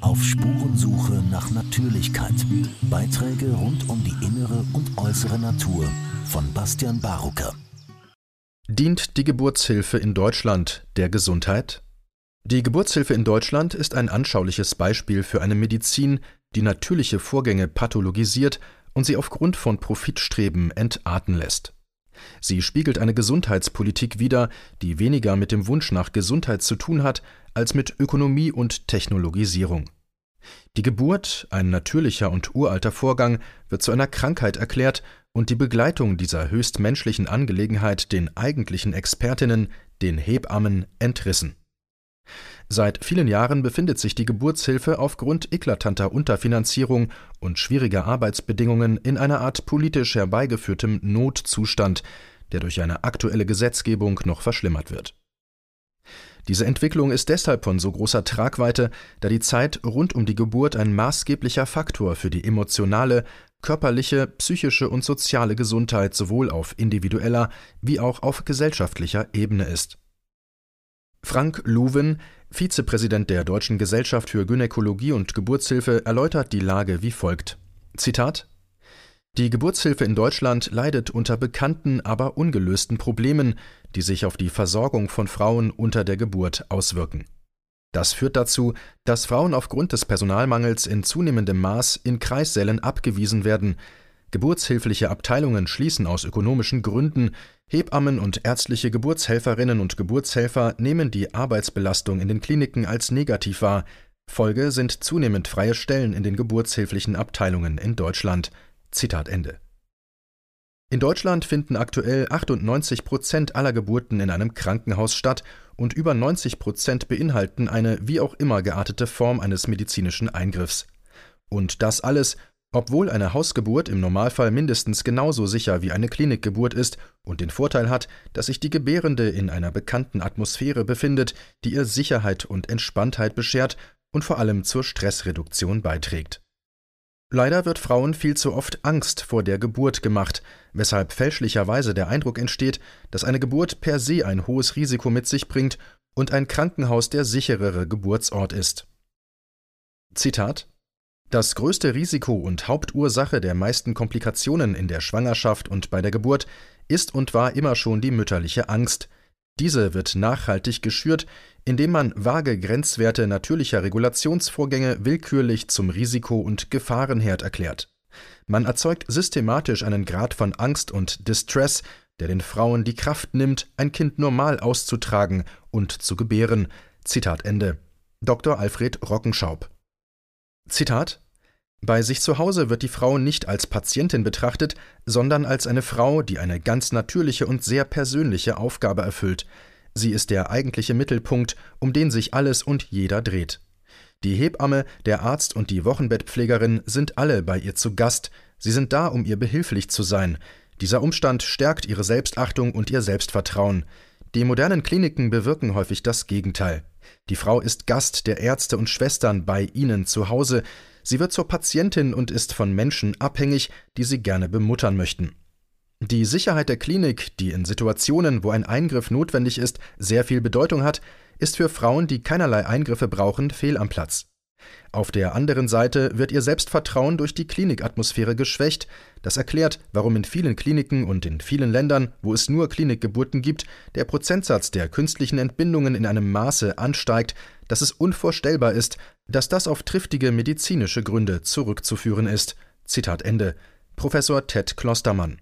Auf Spurensuche nach Natürlichkeit. Beiträge rund um die innere und äußere Natur von Bastian Barucker. Dient die Geburtshilfe in Deutschland der Gesundheit? Die Geburtshilfe in Deutschland ist ein anschauliches Beispiel für eine Medizin, die natürliche Vorgänge pathologisiert und sie aufgrund von Profitstreben entarten lässt. Sie spiegelt eine Gesundheitspolitik wider, die weniger mit dem Wunsch nach Gesundheit zu tun hat, als mit Ökonomie und Technologisierung. Die Geburt, ein natürlicher und uralter Vorgang, wird zu einer Krankheit erklärt und die Begleitung dieser höchst menschlichen Angelegenheit den eigentlichen Expertinnen, den Hebammen, entrissen. Seit vielen Jahren befindet sich die Geburtshilfe aufgrund eklatanter Unterfinanzierung und schwieriger Arbeitsbedingungen in einer Art politisch herbeigeführtem Notzustand, der durch eine aktuelle Gesetzgebung noch verschlimmert wird. Diese Entwicklung ist deshalb von so großer Tragweite, da die Zeit rund um die Geburt ein maßgeblicher Faktor für die emotionale, körperliche, psychische und soziale Gesundheit sowohl auf individueller wie auch auf gesellschaftlicher Ebene ist. Frank Luwen, Vizepräsident der Deutschen Gesellschaft für Gynäkologie und Geburtshilfe, erläutert die Lage wie folgt: Zitat Die Geburtshilfe in Deutschland leidet unter bekannten, aber ungelösten Problemen, die sich auf die Versorgung von Frauen unter der Geburt auswirken. Das führt dazu, dass Frauen aufgrund des Personalmangels in zunehmendem Maß in Kreissälen abgewiesen werden, Geburtshilfliche Abteilungen schließen aus ökonomischen Gründen, Hebammen und ärztliche Geburtshelferinnen und Geburtshelfer nehmen die Arbeitsbelastung in den Kliniken als negativ wahr, Folge sind zunehmend freie Stellen in den geburtshilflichen Abteilungen in Deutschland. Zitat Ende. In Deutschland finden aktuell 98 Prozent aller Geburten in einem Krankenhaus statt und über 90 Prozent beinhalten eine wie auch immer geartete Form eines medizinischen Eingriffs. Und das alles obwohl eine Hausgeburt im Normalfall mindestens genauso sicher wie eine Klinikgeburt ist und den Vorteil hat, dass sich die Gebärende in einer bekannten Atmosphäre befindet, die ihr Sicherheit und Entspanntheit beschert und vor allem zur Stressreduktion beiträgt. Leider wird Frauen viel zu oft Angst vor der Geburt gemacht, weshalb fälschlicherweise der Eindruck entsteht, dass eine Geburt per se ein hohes Risiko mit sich bringt und ein Krankenhaus der sicherere Geburtsort ist. Zitat das größte Risiko und Hauptursache der meisten Komplikationen in der Schwangerschaft und bei der Geburt ist und war immer schon die mütterliche Angst. Diese wird nachhaltig geschürt, indem man vage Grenzwerte natürlicher Regulationsvorgänge willkürlich zum Risiko- und Gefahrenherd erklärt. Man erzeugt systematisch einen Grad von Angst und Distress, der den Frauen die Kraft nimmt, ein Kind normal auszutragen und zu gebären. Zitat Ende. Dr. Alfred Rockenschaub Zitat Bei sich zu Hause wird die Frau nicht als Patientin betrachtet, sondern als eine Frau, die eine ganz natürliche und sehr persönliche Aufgabe erfüllt. Sie ist der eigentliche Mittelpunkt, um den sich alles und jeder dreht. Die Hebamme, der Arzt und die Wochenbettpflegerin sind alle bei ihr zu Gast, sie sind da, um ihr behilflich zu sein. Dieser Umstand stärkt ihre Selbstachtung und ihr Selbstvertrauen. Die modernen Kliniken bewirken häufig das Gegenteil. Die Frau ist Gast der Ärzte und Schwestern bei ihnen zu Hause, sie wird zur Patientin und ist von Menschen abhängig, die sie gerne bemuttern möchten. Die Sicherheit der Klinik, die in Situationen, wo ein Eingriff notwendig ist, sehr viel Bedeutung hat, ist für Frauen, die keinerlei Eingriffe brauchen, fehl am Platz. Auf der anderen Seite wird ihr Selbstvertrauen durch die Klinikatmosphäre geschwächt. Das erklärt, warum in vielen Kliniken und in vielen Ländern, wo es nur Klinikgeburten gibt, der Prozentsatz der künstlichen Entbindungen in einem Maße ansteigt, dass es unvorstellbar ist, dass das auf triftige medizinische Gründe zurückzuführen ist. Zitat Ende. Professor Ted Klostermann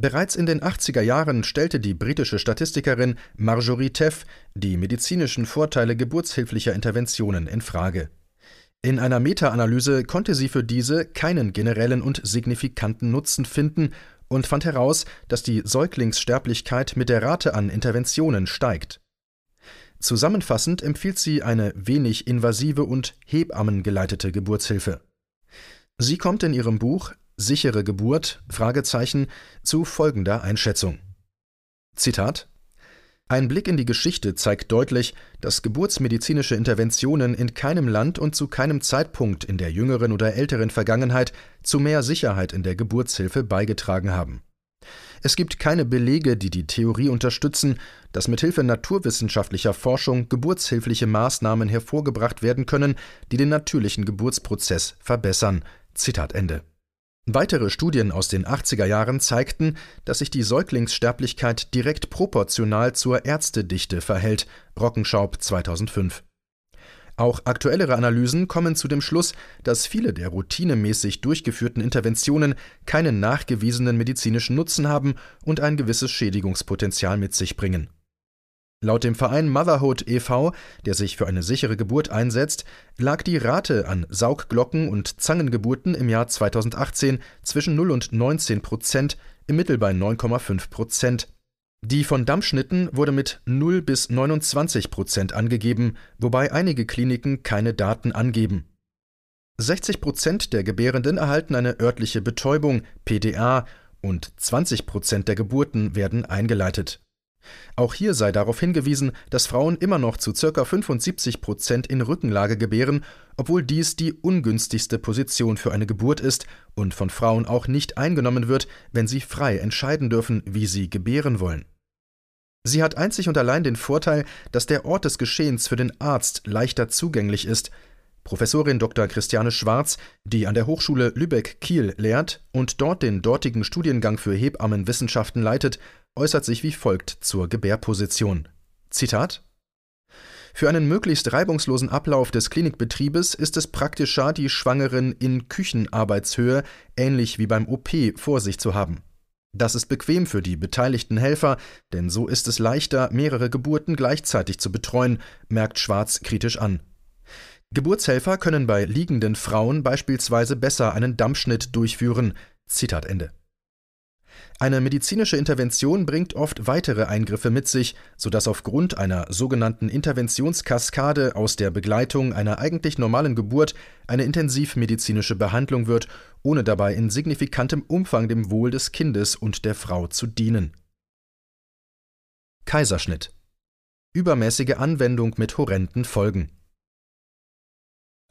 Bereits in den 80er Jahren stellte die britische Statistikerin Marjorie Teff die medizinischen Vorteile geburtshilflicher Interventionen in Frage. In einer Meta-Analyse konnte sie für diese keinen generellen und signifikanten Nutzen finden und fand heraus, dass die Säuglingssterblichkeit mit der Rate an Interventionen steigt. Zusammenfassend empfiehlt sie eine wenig invasive und hebammengeleitete Geburtshilfe. Sie kommt in ihrem Buch sichere Geburt zu folgender Einschätzung. Zitat ein Blick in die Geschichte zeigt deutlich, dass geburtsmedizinische Interventionen in keinem Land und zu keinem Zeitpunkt in der jüngeren oder älteren Vergangenheit zu mehr Sicherheit in der Geburtshilfe beigetragen haben. Es gibt keine Belege, die die Theorie unterstützen, dass mithilfe naturwissenschaftlicher Forschung geburtshilfliche Maßnahmen hervorgebracht werden können, die den natürlichen Geburtsprozess verbessern. Zitat Ende. Weitere Studien aus den 80er Jahren zeigten, dass sich die Säuglingssterblichkeit direkt proportional zur Ärztedichte verhält. Rockenschaub 2005. Auch aktuellere Analysen kommen zu dem Schluss, dass viele der routinemäßig durchgeführten Interventionen keinen nachgewiesenen medizinischen Nutzen haben und ein gewisses Schädigungspotenzial mit sich bringen. Laut dem Verein Motherhood e.V., der sich für eine sichere Geburt einsetzt, lag die Rate an Saugglocken und Zangengeburten im Jahr 2018 zwischen 0 und 19 Prozent, im Mittel bei 9,5 Prozent. Die von Dammschnitten wurde mit 0 bis 29 Prozent angegeben, wobei einige Kliniken keine Daten angeben. 60 Prozent der Gebärenden erhalten eine örtliche Betäubung, PDA, und 20 Prozent der Geburten werden eingeleitet. Auch hier sei darauf hingewiesen, dass Frauen immer noch zu ca. 75 Prozent in Rückenlage gebären, obwohl dies die ungünstigste Position für eine Geburt ist und von Frauen auch nicht eingenommen wird, wenn sie frei entscheiden dürfen, wie sie gebären wollen. Sie hat einzig und allein den Vorteil, dass der Ort des Geschehens für den Arzt leichter zugänglich ist. Professorin Dr. Christiane Schwarz, die an der Hochschule Lübeck-Kiel lehrt und dort den dortigen Studiengang für Hebammenwissenschaften leitet, äußert sich wie folgt zur Gebärposition. Zitat für einen möglichst reibungslosen Ablauf des Klinikbetriebes ist es praktischer, die Schwangeren in Küchenarbeitshöhe, ähnlich wie beim OP, vor sich zu haben. Das ist bequem für die beteiligten Helfer, denn so ist es leichter, mehrere Geburten gleichzeitig zu betreuen, merkt Schwarz kritisch an. Geburtshelfer können bei liegenden Frauen beispielsweise besser einen Dammschnitt durchführen. Zitat Ende. Eine medizinische Intervention bringt oft weitere Eingriffe mit sich, sodass aufgrund einer sogenannten Interventionskaskade aus der Begleitung einer eigentlich normalen Geburt eine intensivmedizinische Behandlung wird, ohne dabei in signifikantem Umfang dem Wohl des Kindes und der Frau zu dienen. Kaiserschnitt Übermäßige Anwendung mit horrenden Folgen.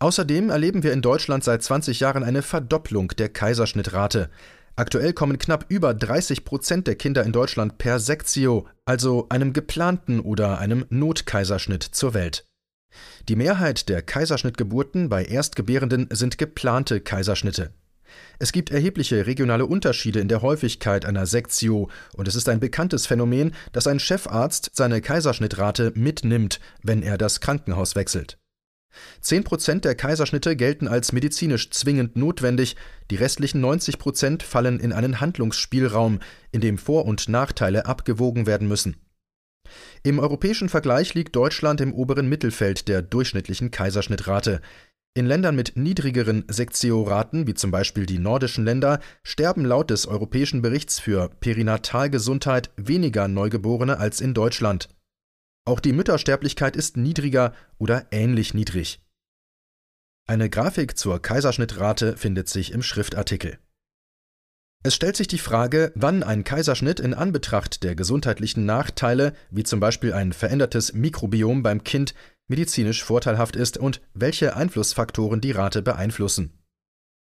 Außerdem erleben wir in Deutschland seit 20 Jahren eine Verdopplung der Kaiserschnittrate. Aktuell kommen knapp über 30 Prozent der Kinder in Deutschland per Sektio, also einem geplanten oder einem Notkaiserschnitt, zur Welt. Die Mehrheit der Kaiserschnittgeburten bei Erstgebärenden sind geplante Kaiserschnitte. Es gibt erhebliche regionale Unterschiede in der Häufigkeit einer Sektio und es ist ein bekanntes Phänomen, dass ein Chefarzt seine Kaiserschnittrate mitnimmt, wenn er das Krankenhaus wechselt. Zehn Prozent der Kaiserschnitte gelten als medizinisch zwingend notwendig, die restlichen 90 Prozent fallen in einen Handlungsspielraum, in dem Vor- und Nachteile abgewogen werden müssen. Im europäischen Vergleich liegt Deutschland im oberen Mittelfeld der durchschnittlichen Kaiserschnittrate. In Ländern mit niedrigeren Sektioraten, wie zum Beispiel die nordischen Länder, sterben laut des Europäischen Berichts für Perinatalgesundheit weniger Neugeborene als in Deutschland. Auch die Müttersterblichkeit ist niedriger oder ähnlich niedrig. Eine Grafik zur Kaiserschnittrate findet sich im Schriftartikel. Es stellt sich die Frage, wann ein Kaiserschnitt in Anbetracht der gesundheitlichen Nachteile, wie zum Beispiel ein verändertes Mikrobiom beim Kind, medizinisch vorteilhaft ist und welche Einflussfaktoren die Rate beeinflussen.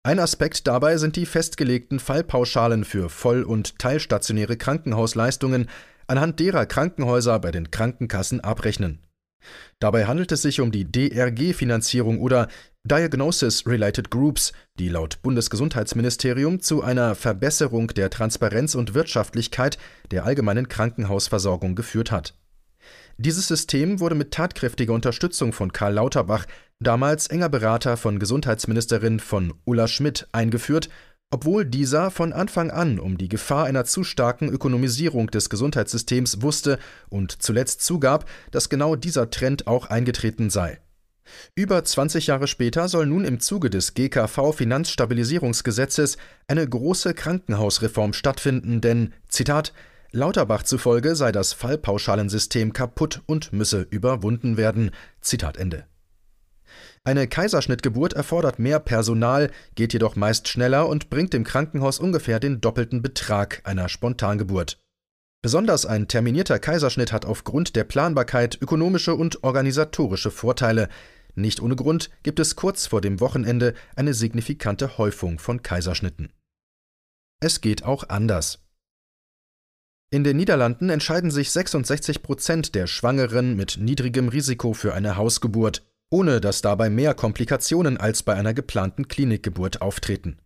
Ein Aspekt dabei sind die festgelegten Fallpauschalen für voll- und teilstationäre Krankenhausleistungen, anhand derer Krankenhäuser bei den Krankenkassen abrechnen. Dabei handelt es sich um die DRG-Finanzierung oder Diagnosis Related Groups, die laut Bundesgesundheitsministerium zu einer Verbesserung der Transparenz und Wirtschaftlichkeit der allgemeinen Krankenhausversorgung geführt hat. Dieses System wurde mit tatkräftiger Unterstützung von Karl Lauterbach, damals enger Berater von Gesundheitsministerin von Ulla Schmidt, eingeführt obwohl dieser von Anfang an um die Gefahr einer zu starken Ökonomisierung des Gesundheitssystems wusste und zuletzt zugab, dass genau dieser Trend auch eingetreten sei. Über 20 Jahre später soll nun im Zuge des GKV Finanzstabilisierungsgesetzes eine große Krankenhausreform stattfinden, denn Zitat Lauterbach zufolge sei das Fallpauschalensystem kaputt und müsse überwunden werden. Zitat Ende. Eine Kaiserschnittgeburt erfordert mehr Personal, geht jedoch meist schneller und bringt dem Krankenhaus ungefähr den doppelten Betrag einer Spontangeburt. Besonders ein terminierter Kaiserschnitt hat aufgrund der Planbarkeit ökonomische und organisatorische Vorteile. Nicht ohne Grund gibt es kurz vor dem Wochenende eine signifikante Häufung von Kaiserschnitten. Es geht auch anders. In den Niederlanden entscheiden sich 66 Prozent der Schwangeren mit niedrigem Risiko für eine Hausgeburt, ohne dass dabei mehr Komplikationen als bei einer geplanten Klinikgeburt auftreten.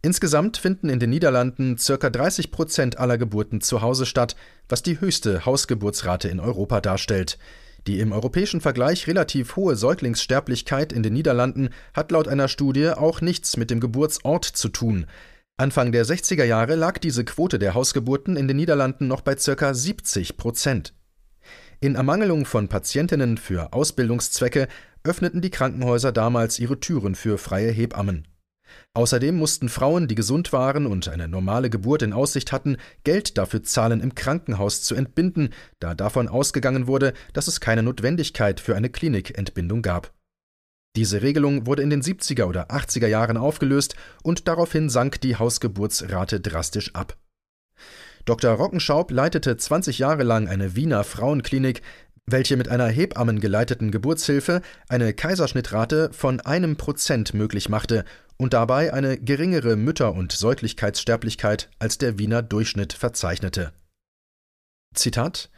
Insgesamt finden in den Niederlanden ca. 30 Prozent aller Geburten zu Hause statt, was die höchste Hausgeburtsrate in Europa darstellt. Die im europäischen Vergleich relativ hohe Säuglingssterblichkeit in den Niederlanden hat laut einer Studie auch nichts mit dem Geburtsort zu tun. Anfang der 60er Jahre lag diese Quote der Hausgeburten in den Niederlanden noch bei ca. 70 Prozent. In Ermangelung von Patientinnen für Ausbildungszwecke öffneten die Krankenhäuser damals ihre Türen für freie Hebammen. Außerdem mussten Frauen, die gesund waren und eine normale Geburt in Aussicht hatten, Geld dafür zahlen, im Krankenhaus zu entbinden, da davon ausgegangen wurde, dass es keine Notwendigkeit für eine Klinikentbindung gab. Diese Regelung wurde in den 70er oder 80er Jahren aufgelöst und daraufhin sank die Hausgeburtsrate drastisch ab. Dr. Rockenschaub leitete 20 Jahre lang eine Wiener Frauenklinik, welche mit einer Hebammen geleiteten Geburtshilfe eine Kaiserschnittrate von einem Prozent möglich machte und dabei eine geringere Mütter- und Säuglichkeitssterblichkeit als der Wiener Durchschnitt verzeichnete. Zitat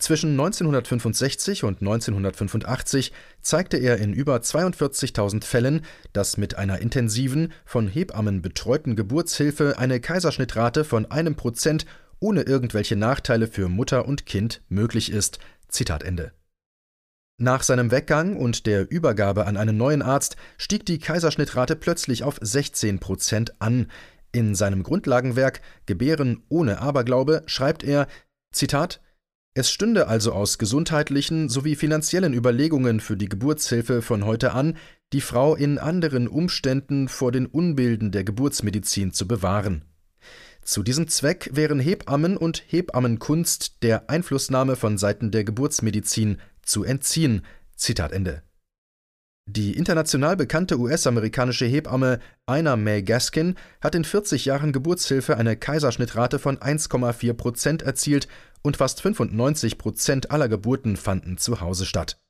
zwischen 1965 und 1985 zeigte er in über 42.000 Fällen, dass mit einer intensiven, von Hebammen betreuten Geburtshilfe eine Kaiserschnittrate von einem Prozent ohne irgendwelche Nachteile für Mutter und Kind möglich ist. Zitat Ende. Nach seinem Weggang und der Übergabe an einen neuen Arzt stieg die Kaiserschnittrate plötzlich auf 16 Prozent an. In seinem Grundlagenwerk Gebären ohne Aberglaube schreibt er: Zitat es stünde also aus gesundheitlichen sowie finanziellen Überlegungen für die Geburtshilfe von heute an, die Frau in anderen Umständen vor den Unbilden der Geburtsmedizin zu bewahren. Zu diesem Zweck wären Hebammen und Hebammenkunst der Einflussnahme von Seiten der Geburtsmedizin zu entziehen. Zitat Ende. Die international bekannte US-amerikanische Hebamme Ina May Gaskin hat in 40 Jahren Geburtshilfe eine Kaiserschnittrate von 1,4 Prozent erzielt und fast 95 Prozent aller Geburten fanden zu Hause statt.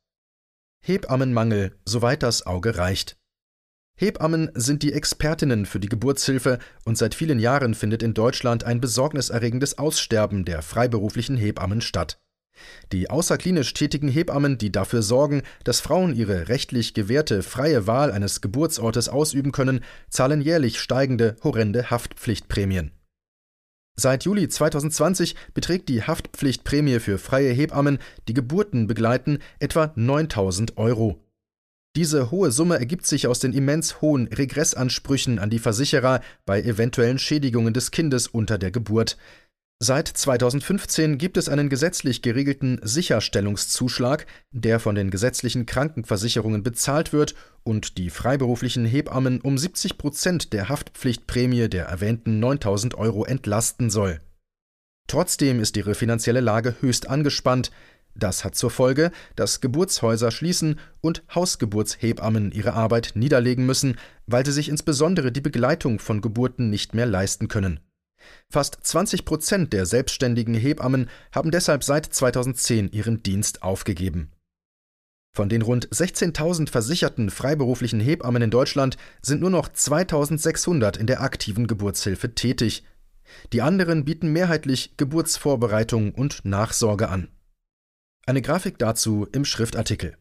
Hebammenmangel, soweit das Auge reicht. Hebammen sind die Expertinnen für die Geburtshilfe und seit vielen Jahren findet in Deutschland ein besorgniserregendes Aussterben der freiberuflichen Hebammen statt. Die außerklinisch tätigen Hebammen, die dafür sorgen, dass Frauen ihre rechtlich gewährte freie Wahl eines Geburtsortes ausüben können, zahlen jährlich steigende, horrende Haftpflichtprämien. Seit Juli 2020 beträgt die Haftpflichtprämie für freie Hebammen, die Geburten begleiten, etwa 9000 Euro. Diese hohe Summe ergibt sich aus den immens hohen Regressansprüchen an die Versicherer bei eventuellen Schädigungen des Kindes unter der Geburt. Seit 2015 gibt es einen gesetzlich geregelten Sicherstellungszuschlag, der von den gesetzlichen Krankenversicherungen bezahlt wird und die freiberuflichen Hebammen um 70 Prozent der Haftpflichtprämie der erwähnten 9000 Euro entlasten soll. Trotzdem ist ihre finanzielle Lage höchst angespannt. Das hat zur Folge, dass Geburtshäuser schließen und Hausgeburtshebammen ihre Arbeit niederlegen müssen, weil sie sich insbesondere die Begleitung von Geburten nicht mehr leisten können. Fast 20 Prozent der selbstständigen Hebammen haben deshalb seit 2010 ihren Dienst aufgegeben. Von den rund 16.000 versicherten freiberuflichen Hebammen in Deutschland sind nur noch 2.600 in der aktiven Geburtshilfe tätig. Die anderen bieten mehrheitlich Geburtsvorbereitung und Nachsorge an. Eine Grafik dazu im Schriftartikel.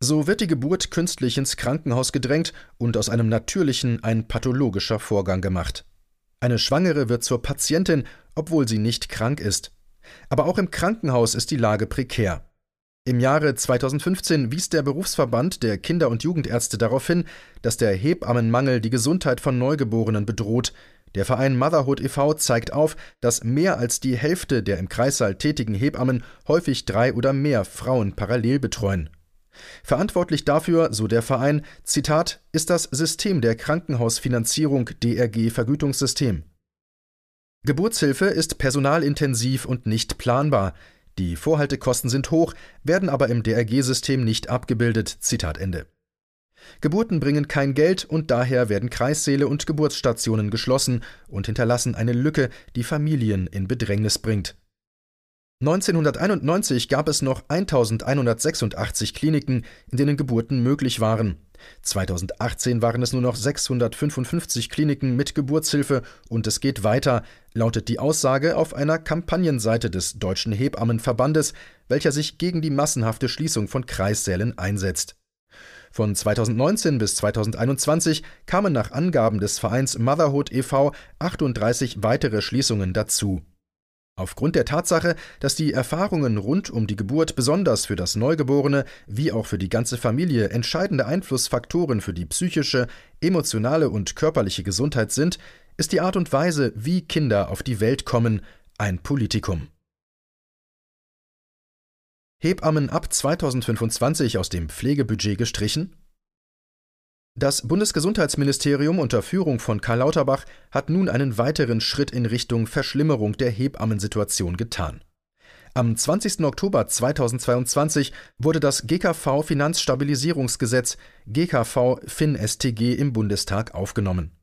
So wird die Geburt künstlich ins Krankenhaus gedrängt und aus einem natürlichen ein pathologischer Vorgang gemacht. Eine Schwangere wird zur Patientin, obwohl sie nicht krank ist. Aber auch im Krankenhaus ist die Lage prekär. Im Jahre 2015 wies der Berufsverband der Kinder- und Jugendärzte darauf hin, dass der Hebammenmangel die Gesundheit von Neugeborenen bedroht. Der Verein Motherhood e.V. zeigt auf, dass mehr als die Hälfte der im Kreissaal tätigen Hebammen häufig drei oder mehr Frauen parallel betreuen. Verantwortlich dafür, so der Verein, Zitat, ist das System der Krankenhausfinanzierung DRG Vergütungssystem. Geburtshilfe ist personalintensiv und nicht planbar. Die Vorhaltekosten sind hoch, werden aber im DRG-System nicht abgebildet. Zitat Ende. Geburten bringen kein Geld und daher werden Kreissäle und Geburtsstationen geschlossen und hinterlassen eine Lücke, die Familien in Bedrängnis bringt. 1991 gab es noch 1186 Kliniken, in denen Geburten möglich waren. 2018 waren es nur noch 655 Kliniken mit Geburtshilfe und es geht weiter, lautet die Aussage auf einer Kampagnenseite des Deutschen Hebammenverbandes, welcher sich gegen die massenhafte Schließung von Kreissälen einsetzt. Von 2019 bis 2021 kamen nach Angaben des Vereins Motherhood e.V. 38 weitere Schließungen dazu. Aufgrund der Tatsache, dass die Erfahrungen rund um die Geburt besonders für das Neugeborene wie auch für die ganze Familie entscheidende Einflussfaktoren für die psychische, emotionale und körperliche Gesundheit sind, ist die Art und Weise, wie Kinder auf die Welt kommen, ein Politikum. Hebammen ab 2025 aus dem Pflegebudget gestrichen? Das Bundesgesundheitsministerium unter Führung von Karl Lauterbach hat nun einen weiteren Schritt in Richtung Verschlimmerung der Hebammensituation getan. Am 20. Oktober 2022 wurde das GKV Finanzstabilisierungsgesetz GKV FinSTG im Bundestag aufgenommen.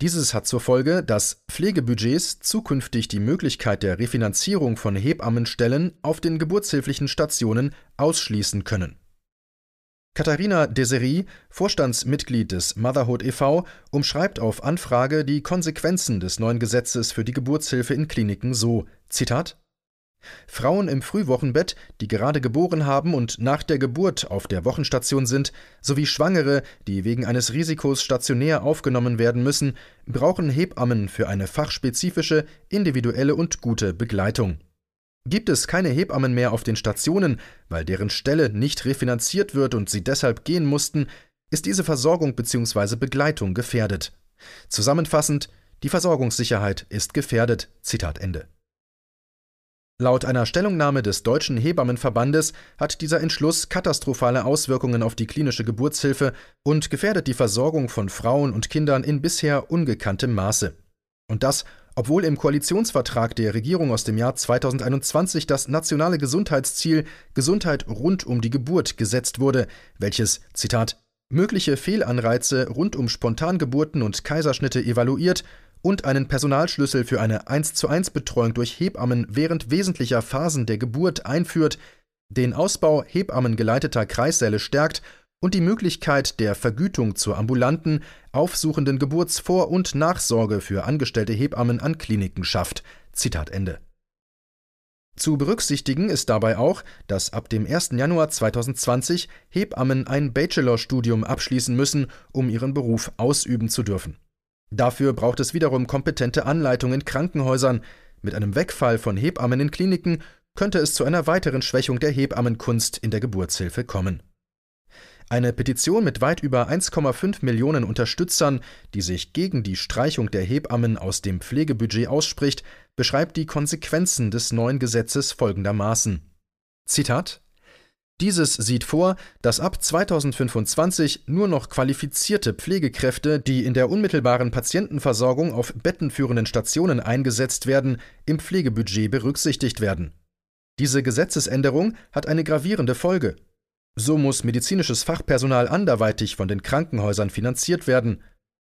Dieses hat zur Folge, dass Pflegebudgets zukünftig die Möglichkeit der Refinanzierung von Hebammenstellen auf den geburtshilflichen Stationen ausschließen können. Katharina Deserie, Vorstandsmitglied des Motherhood e.V., umschreibt auf Anfrage die Konsequenzen des neuen Gesetzes für die Geburtshilfe in Kliniken so: Zitat Frauen im Frühwochenbett, die gerade geboren haben und nach der Geburt auf der Wochenstation sind, sowie Schwangere, die wegen eines Risikos stationär aufgenommen werden müssen, brauchen Hebammen für eine fachspezifische, individuelle und gute Begleitung Gibt es keine Hebammen mehr auf den Stationen, weil deren Stelle nicht refinanziert wird und sie deshalb gehen mussten, ist diese Versorgung bzw. Begleitung gefährdet. Zusammenfassend, die Versorgungssicherheit ist gefährdet. Zitat Ende. Laut einer Stellungnahme des Deutschen Hebammenverbandes hat dieser Entschluss katastrophale Auswirkungen auf die klinische Geburtshilfe und gefährdet die Versorgung von Frauen und Kindern in bisher ungekanntem Maße. Und das obwohl im Koalitionsvertrag der Regierung aus dem Jahr 2021 das nationale Gesundheitsziel Gesundheit rund um die Geburt gesetzt wurde, welches, Zitat, mögliche Fehlanreize rund um Spontangeburten und Kaiserschnitte evaluiert und einen Personalschlüssel für eine 1 zu 1 Betreuung durch Hebammen während wesentlicher Phasen der Geburt einführt, den Ausbau hebammengeleiteter Kreissäle stärkt und die Möglichkeit der Vergütung zur ambulanten, aufsuchenden Geburtsvor- und Nachsorge für angestellte Hebammen an Kliniken schafft. Zitat Ende. Zu berücksichtigen ist dabei auch, dass ab dem 1. Januar 2020 Hebammen ein Bachelorstudium abschließen müssen, um ihren Beruf ausüben zu dürfen. Dafür braucht es wiederum kompetente Anleitungen in Krankenhäusern. Mit einem Wegfall von Hebammen in Kliniken könnte es zu einer weiteren Schwächung der Hebammenkunst in der Geburtshilfe kommen. Eine Petition mit weit über 1,5 Millionen Unterstützern, die sich gegen die Streichung der Hebammen aus dem Pflegebudget ausspricht, beschreibt die Konsequenzen des neuen Gesetzes folgendermaßen. Zitat dieses sieht vor, dass ab 2025 nur noch qualifizierte Pflegekräfte, die in der unmittelbaren Patientenversorgung auf bettenführenden Stationen eingesetzt werden, im Pflegebudget berücksichtigt werden. Diese Gesetzesänderung hat eine gravierende Folge. So muss medizinisches Fachpersonal anderweitig von den Krankenhäusern finanziert werden.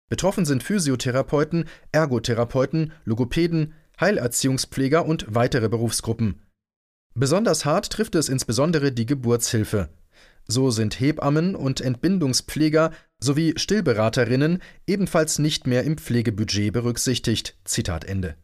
Betroffen sind Physiotherapeuten, Ergotherapeuten, Logopäden, Heilerziehungspfleger und weitere Berufsgruppen. Besonders hart trifft es insbesondere die Geburtshilfe. So sind Hebammen und Entbindungspfleger sowie Stillberaterinnen ebenfalls nicht mehr im Pflegebudget berücksichtigt. Zitat Ende.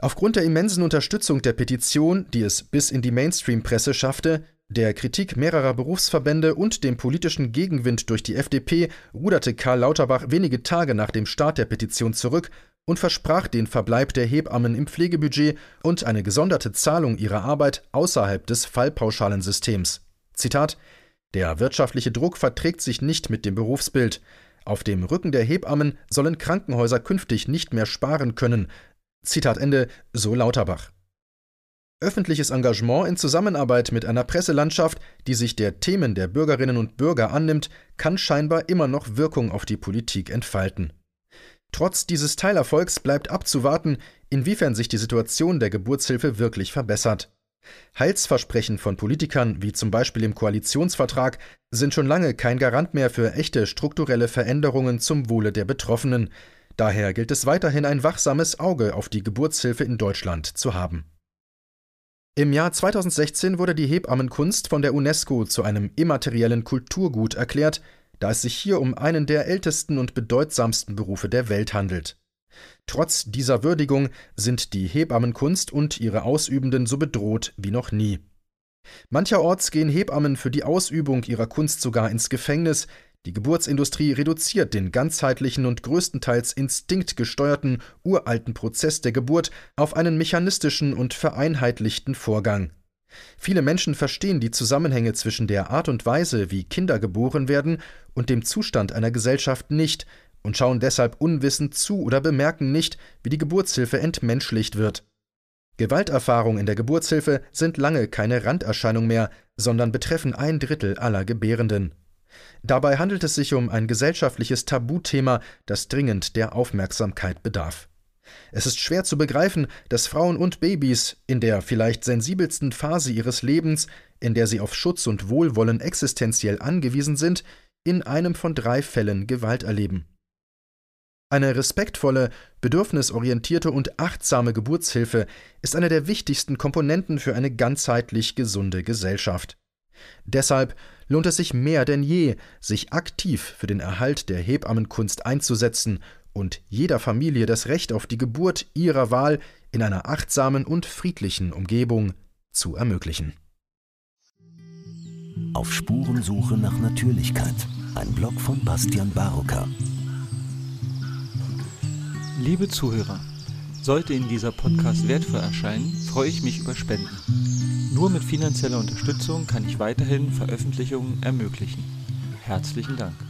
Aufgrund der immensen Unterstützung der Petition, die es bis in die Mainstream-Presse schaffte, der Kritik mehrerer Berufsverbände und dem politischen Gegenwind durch die FDP ruderte Karl Lauterbach wenige Tage nach dem Start der Petition zurück und versprach den Verbleib der Hebammen im Pflegebudget und eine gesonderte Zahlung ihrer Arbeit außerhalb des Fallpauschalensystems. Zitat Der wirtschaftliche Druck verträgt sich nicht mit dem Berufsbild. Auf dem Rücken der Hebammen sollen Krankenhäuser künftig nicht mehr sparen können. Zitat Ende, so Lauterbach. Öffentliches Engagement in Zusammenarbeit mit einer Presselandschaft, die sich der Themen der Bürgerinnen und Bürger annimmt, kann scheinbar immer noch Wirkung auf die Politik entfalten. Trotz dieses Teilerfolgs bleibt abzuwarten, inwiefern sich die Situation der Geburtshilfe wirklich verbessert. Heilsversprechen von Politikern, wie zum Beispiel im Koalitionsvertrag, sind schon lange kein Garant mehr für echte strukturelle Veränderungen zum Wohle der Betroffenen. Daher gilt es weiterhin ein wachsames Auge auf die Geburtshilfe in Deutschland zu haben. Im Jahr 2016 wurde die Hebammenkunst von der UNESCO zu einem immateriellen Kulturgut erklärt, da es sich hier um einen der ältesten und bedeutsamsten Berufe der Welt handelt. Trotz dieser Würdigung sind die Hebammenkunst und ihre Ausübenden so bedroht wie noch nie. Mancherorts gehen Hebammen für die Ausübung ihrer Kunst sogar ins Gefängnis, die Geburtsindustrie reduziert den ganzheitlichen und größtenteils instinktgesteuerten, uralten Prozess der Geburt auf einen mechanistischen und vereinheitlichten Vorgang. Viele Menschen verstehen die Zusammenhänge zwischen der Art und Weise, wie Kinder geboren werden, und dem Zustand einer Gesellschaft nicht und schauen deshalb unwissend zu oder bemerken nicht, wie die Geburtshilfe entmenschlicht wird. Gewalterfahrungen in der Geburtshilfe sind lange keine Randerscheinung mehr, sondern betreffen ein Drittel aller Gebärenden. Dabei handelt es sich um ein gesellschaftliches Tabuthema, das dringend der Aufmerksamkeit bedarf. Es ist schwer zu begreifen, dass Frauen und Babys in der vielleicht sensibelsten Phase ihres Lebens, in der sie auf Schutz und Wohlwollen existenziell angewiesen sind, in einem von drei Fällen Gewalt erleben. Eine respektvolle, bedürfnisorientierte und achtsame Geburtshilfe ist eine der wichtigsten Komponenten für eine ganzheitlich gesunde Gesellschaft. Deshalb lohnt es sich mehr denn je, sich aktiv für den Erhalt der Hebammenkunst einzusetzen und jeder Familie das Recht auf die Geburt ihrer Wahl in einer achtsamen und friedlichen Umgebung zu ermöglichen. Auf Spurensuche nach Natürlichkeit. Ein Blog von Bastian Barocker. Liebe Zuhörer, sollte Ihnen dieser Podcast wertvoll erscheinen, freue ich mich über Spenden. Nur mit finanzieller Unterstützung kann ich weiterhin Veröffentlichungen ermöglichen. Herzlichen Dank.